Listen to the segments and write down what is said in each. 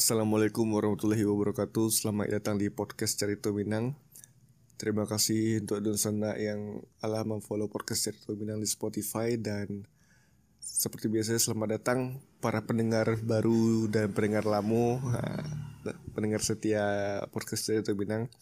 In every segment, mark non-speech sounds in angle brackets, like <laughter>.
Assalamualaikum warahmatullahi wabarakatuh. Selamat datang di podcast Cerita Minang. Terima kasih untuk Don Sana yang alah memfollow podcast Cerita Minang di Spotify. Dan seperti biasa selamat datang para pendengar baru dan pendengar lama Pendengar setia podcast Cerita Minang.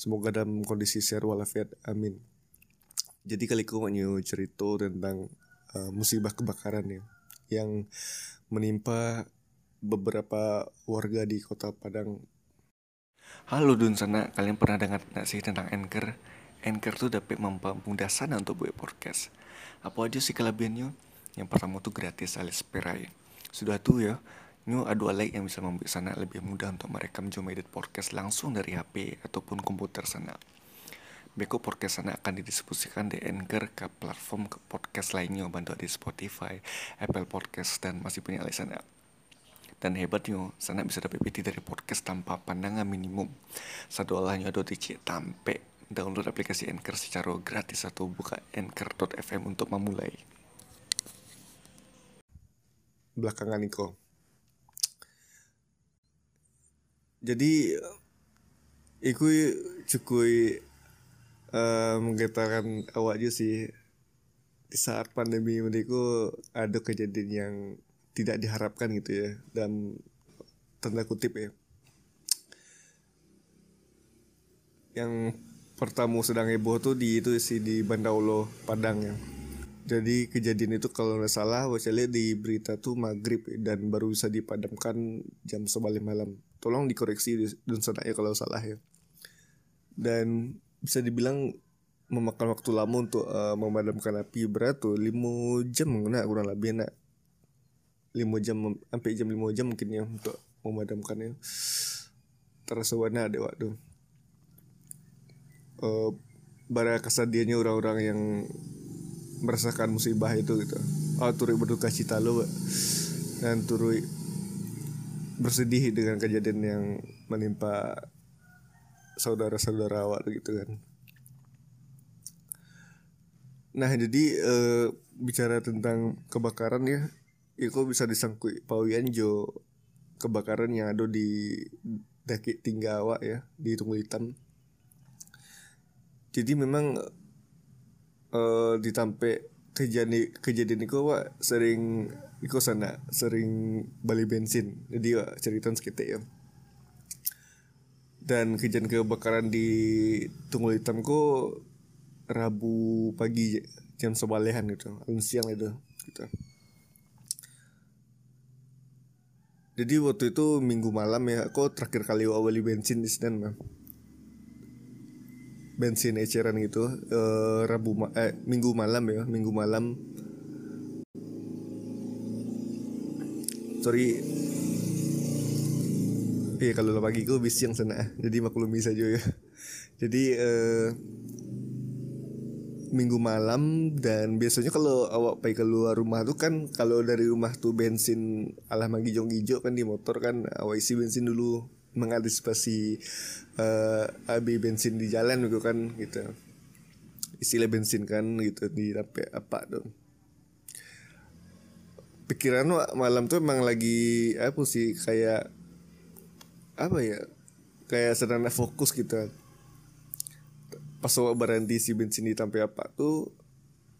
Semoga dalam kondisi sehat walafiat. Amin. Jadi kali ini mau cerita tentang uh, musibah kebakaran ya Yang menimpa beberapa warga di kota Padang. Halo Dun sana, kalian pernah dengar nggak sih tentang Anchor? Anchor tuh dapat mempermudah sana untuk buat podcast. Apa aja sih kelebihannya? Yang pertama tuh gratis alias perai. Sudah tuh ya, Nyu ada like yang bisa membuat sana lebih mudah untuk merekam jom edit podcast langsung dari HP ataupun komputer sana. Beko podcast sana akan didistribusikan di Anchor ke platform ke podcast lainnya bantu di Spotify, Apple Podcast dan masih punya lain sana. Dan hebatnya, sana bisa dapat PT dari podcast tanpa pandangan minimum. Satu olahnya ada cik tampe. Download aplikasi Anchor secara gratis atau buka anchor.fm untuk memulai. Belakangan Niko. Jadi Iku cukup uh, menggetarkan awak juga sih di saat pandemi ini ada kejadian yang tidak diharapkan gitu ya. Dan tanda kutip ya. Yang pertama sedang heboh tuh di itu sih di Bandaulo Padang ya. Jadi kejadian itu kalau nggak salah saya lihat di berita tuh maghrib dan baru bisa dipadamkan jam sebalik malam. Tolong dikoreksi dan sana ya kalau salah ya. Dan bisa dibilang memakan waktu lama untuk uh, memadamkan api berat tuh lima jam nggak kurang lebih enak 5 jam sampai jam 5 jam mungkin ya untuk memadamkannya terasa warna ada waktu uh, bara kesedihannya orang-orang yang merasakan musibah itu gitu. Oh turut berduka cita lo dan turut bersedih dengan kejadian yang menimpa saudara-saudara awak gitu kan. Nah jadi uh, bicara tentang kebakaran ya Iku bisa disangkui? Pawian jo kebakaran yang ada di daki tinggawa ya di Tunggul Hitam. Jadi memang uh, ditampe kejadian kejadian itu wa sering ikut sana sering beli bensin. Jadi wa cerita sekitar ya. Dan kejadian kebakaran di Tunggul Hitam ko Rabu pagi jam sebalehan gitu siang itu gitu jadi waktu itu minggu malam ya aku terakhir kali awali bensin di Senen mah bensin eceran gitu uh, rabu ma eh minggu malam ya minggu malam. Sorry. Iya kalau pagi gue bis yang sana jadi maklumi saja ya. Jadi uh, minggu malam dan biasanya kalau awak pergi keluar rumah tuh kan kalau dari rumah tuh bensin alah magi jong hijau kan di motor kan awak isi bensin dulu mengantisipasi uh, abi bensin di jalan gitu kan gitu. Istilah bensin kan gitu di apa apa dong pikiran malam tuh emang lagi apa sih kayak apa ya kayak sedang fokus gitu pas awak berhenti si bensin di sampai apa tuh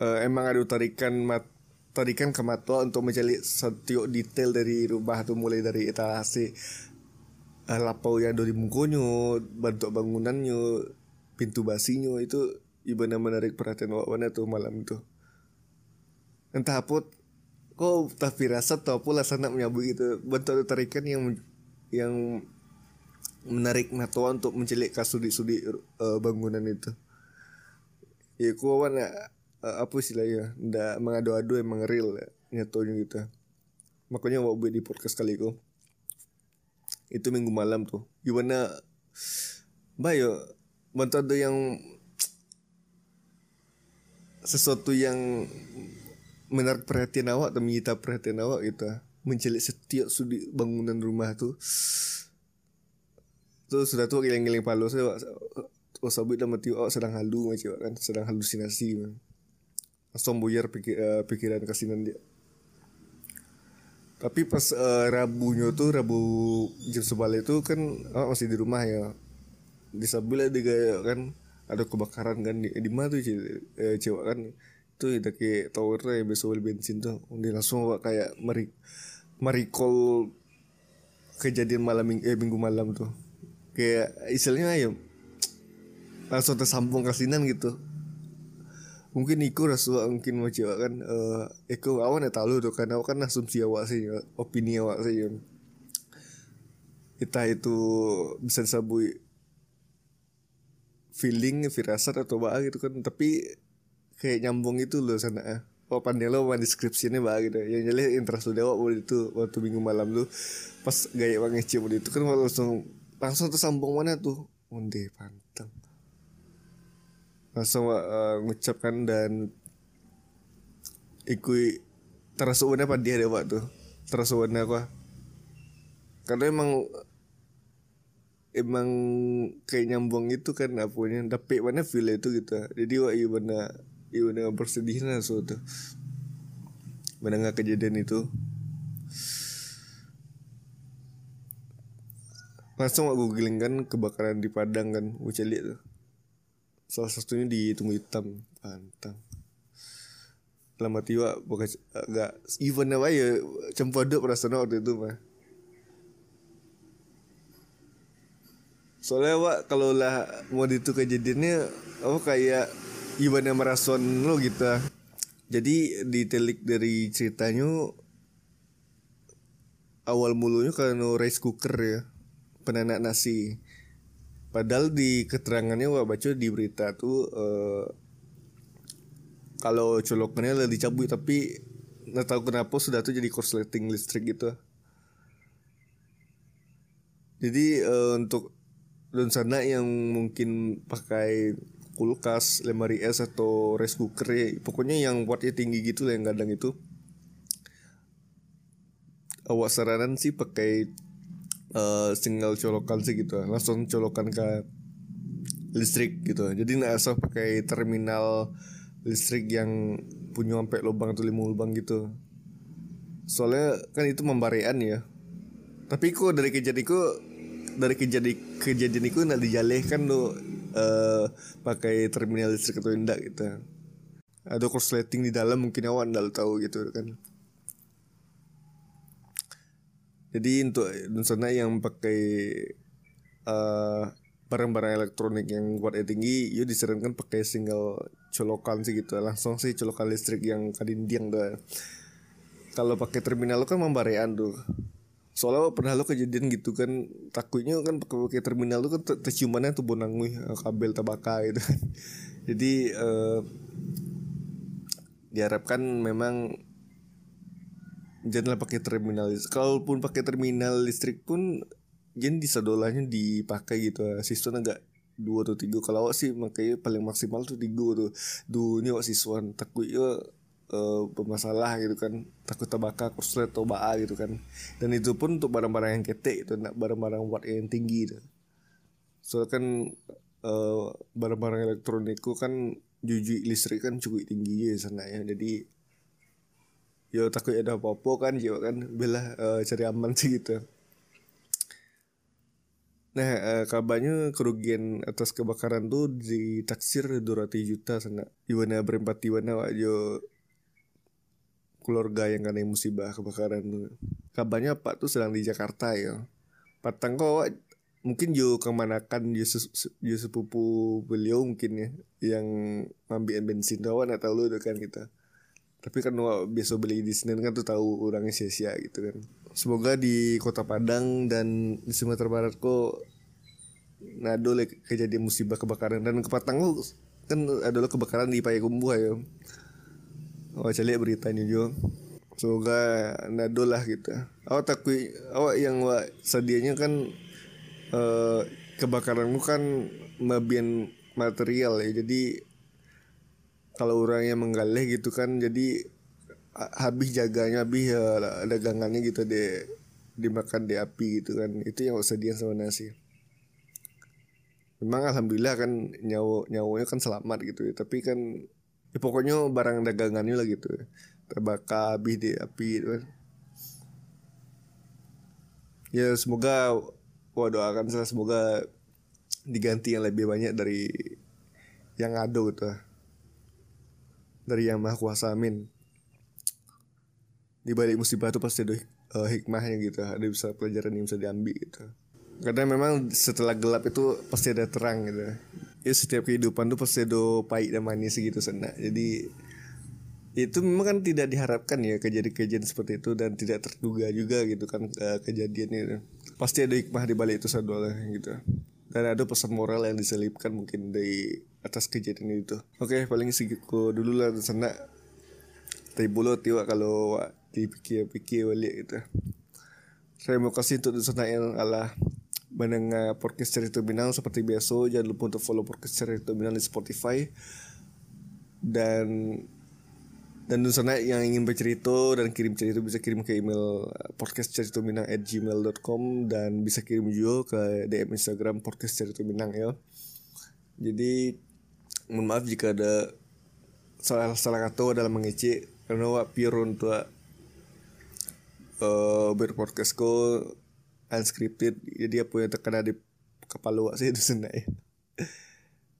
uh, emang ada tarikan mat tarikan ke mata untuk mencari setiap detail dari rumah tuh mulai dari etalase uh, lapau yang dari mungkonyo bentuk bangunannya pintu basinya itu ibadah menarik perhatian awak mana tuh malam itu. Entah apa kok tapi rasa atau pula sana menyambut itu bentuk tarikan yang yang menarik mata untuk mencelik kasudi-sudi uh, bangunan itu. Ya ku wan uh, apa sih lah ya ndak mengadu-adu emang real ya nyatonya gitu. Makanya mau buat di podcast kali itu. Itu minggu malam tuh gimana bayo bantu ada yang sesuatu yang menarik perhatian awak atau menyita perhatian awak gitu. Mencelik setiap sudut bangunan rumah tuh tuh sudah tuh giling-giling palu saya sabit dah mati oh sedang halu macam kan? Sedang halusinasi man. langsung buyar pikir, uh, pikiran kasinan dia. Tapi pas uh, Rabunya tuh Rabu jam sebalik itu kan oh, masih di rumah ya. Di sebelah gaya kan ada kebakaran kan. Di, di mana tuh cewek kan? Itu udah kayak tower ya besok bensin tuh. Dia langsung kayak meri merikol kejadian malam eh, minggu malam tuh kayak istilahnya ya langsung tersambung kasinan gitu mungkin iku rasa mungkin mau coba kan uh, iku awan ya tahu tuh kan kan asumsi awak sih opini awak sih ya. kita itu bisa disebut feeling firasat atau apa gitu kan tapi kayak nyambung itu loh sana eh. oh pandai lo mana deskripsinya bah gitu yang jelas interest udah waktu itu waktu minggu malam tuh pas gaya banget cium itu kan langsung langsung tersambung mana tuh? Onde pantang langsung uh, ngucapkan dan ikui terasuannya pada dia deh waktu terasuannya apa? Karena emang emang kayak nyambung itu kan apanya tapi mana feel itu gitu. Jadi wah iya mana iya mana bersedih lah so tuh mana kejadian itu langsung aku googling kan kebakaran di Padang kan gue lihat tuh. Salah satunya di tunggu hitam pantang. Lama tiwa bukan agak even apa ya cempodo perasaan waktu itu mah soalnya pak kalau lah mau itu kejadiannya oh kayak gimana merason lo gitu. Jadi ditelik dari ceritanya awal mulunya karena rice cooker ya penanak nasi Padahal di keterangannya wah baca di berita tuh uh, kalau colokannya lah dicabut tapi nggak tahu kenapa sudah tuh jadi korsleting listrik gitu. Jadi uh, untuk dan sana yang mungkin pakai kulkas, lemari es atau rice cooker ya, pokoknya yang wattnya tinggi gitu lah yang kadang itu. Awak saranan sih pakai uh, single colokan sih gitu langsung colokan ke listrik gitu jadi nggak usah pakai terminal listrik yang punya sampai lubang atau lima lubang gitu. Soalnya kan itu membarian ya. Tapi kok dari kejadian itu dari kejadian kejadian itu nak dijalehkan lo uh, pakai terminal listrik atau tidak gitu ada korsleting di dalam mungkin awan nggak tahu gitu kan jadi untuk sana yang pakai uh, barang-barang elektronik yang kuat tinggi, yuk disarankan pakai single colokan sih gitu. Langsung sih colokan listrik yang kadindiang tuh. Kalau pakai terminal kan membarean tuh. Soalnya pernah lo kejadian gitu kan takutnya kan pakai terminal tuh kan terciumannya tuh bonangui eh, kabel tabaka gitu kan. <laughs> Jadi uh, diharapkan memang janganlah pakai terminal kalaupun pakai terminal listrik pun jangan disadolanya dipakai gitu. Siswa agak dua atau tiga. Kalau sih makanya paling maksimal tuh tiga tuh dunia siswa takut ya uh, bermasalah gitu kan. Takut tabaka korslet atau baa gitu kan. Dan itu pun untuk barang-barang yang ketek itu nak barang-barang watt yang tinggi itu soalnya kan uh, barang-barang elektronikku kan jujur listrik kan cukup tinggi ya sana ya. Jadi yo takut ada apa-apa kan yo kan bela uh, cari aman <laughs> sih gitu. Nah uh, kabarnya kerugian atas kebakaran tuh ditaksir 200 juta sana. Iwana berempat iwana wak yo. Keluarga yang kena musibah kebakaran tuh. Kabarnya pak tuh sedang di Jakarta ya patang kok mungkin yo kemanakan yo, yo sepupu beliau mungkin ya yang ngambil bensin rawan atau lu kan kita tapi kan biasa beli di sini kan tuh tahu orangnya sia-sia gitu kan. Semoga di kota Padang dan di Sumatera Barat kok nado kejadian musibah kebakaran. Dan kepatang kan adalah kebakaran di Payakumbuh ya oh cari beritanya juga semoga nado lah gitu. Awak takut awak yang wa sedianya kan uh, kebakaranmu kan mabian material ya. Jadi kalau orangnya menggalih gitu kan jadi habis jaganya habis ya dagangannya gitu deh dimakan di api gitu kan. Itu yang dia sama nasi memang alhamdulillah kan nyawa nyawanya kan selamat gitu ya. Tapi kan ya pokoknya barang dagangannya lah gitu terbakar habis di api gitu kan. Ya semoga gua doakan saya semoga diganti yang lebih banyak dari yang ada gitu dari yang maha kuasa amin. Di balik musibah itu pasti ada uh, hikmahnya gitu ada bisa pelajaran yang bisa diambil gitu. Karena memang setelah gelap itu pasti ada terang gitu. Ya setiap kehidupan tuh pasti ada pahit dan manis gitu sana jadi itu memang kan tidak diharapkan ya kejadian-kejadian seperti itu dan tidak terduga juga gitu kan uh, kejadian itu pasti ada hikmah di balik itu sadolah gitu. Dan ada pesan moral yang diselipkan mungkin dari atas kejadian itu. Oke paling segitu dulu lah sana. Tapi bulu tiwa kalau dipikir-pikir balik gitu. Terima kasih untuk sana yang Allah mendengar podcast cerita Minang seperti biasa. Jangan lupa untuk follow podcast cerita Minang di Spotify. Dan dan sana yang ingin bercerita dan kirim cerita bisa kirim ke email podcast cerita minang at gmail.com dan bisa kirim juga ke DM Instagram podcast cerita minang ya. Jadi mohon maaf jika ada salah salah kata dalam mengecek. Karena wak pure untuk uh, berpodcast ko unscripted jadi apa yang terkena di kepala wak saya itu senai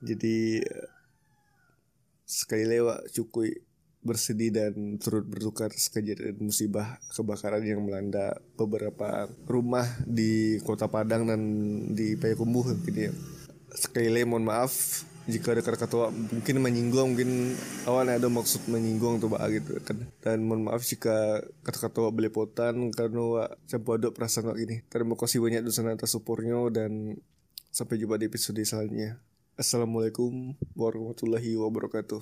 jadi sekali lewat cukup bersedih dan turut berduka atas kejadian musibah kebakaran yang melanda beberapa rumah di kota Padang dan di Payakumbuh gitu ya. Sekali lagi mohon maaf jika ada kata-kata mungkin menyinggung mungkin awalnya ada maksud menyinggung tuh pak gitu kan. Dan mohon maaf jika kata-kata belepotan karena wak campur ada perasaan wak gini. Terima kasih banyak dosen atas supportnya dan sampai jumpa di episode selanjutnya. Assalamualaikum warahmatullahi wabarakatuh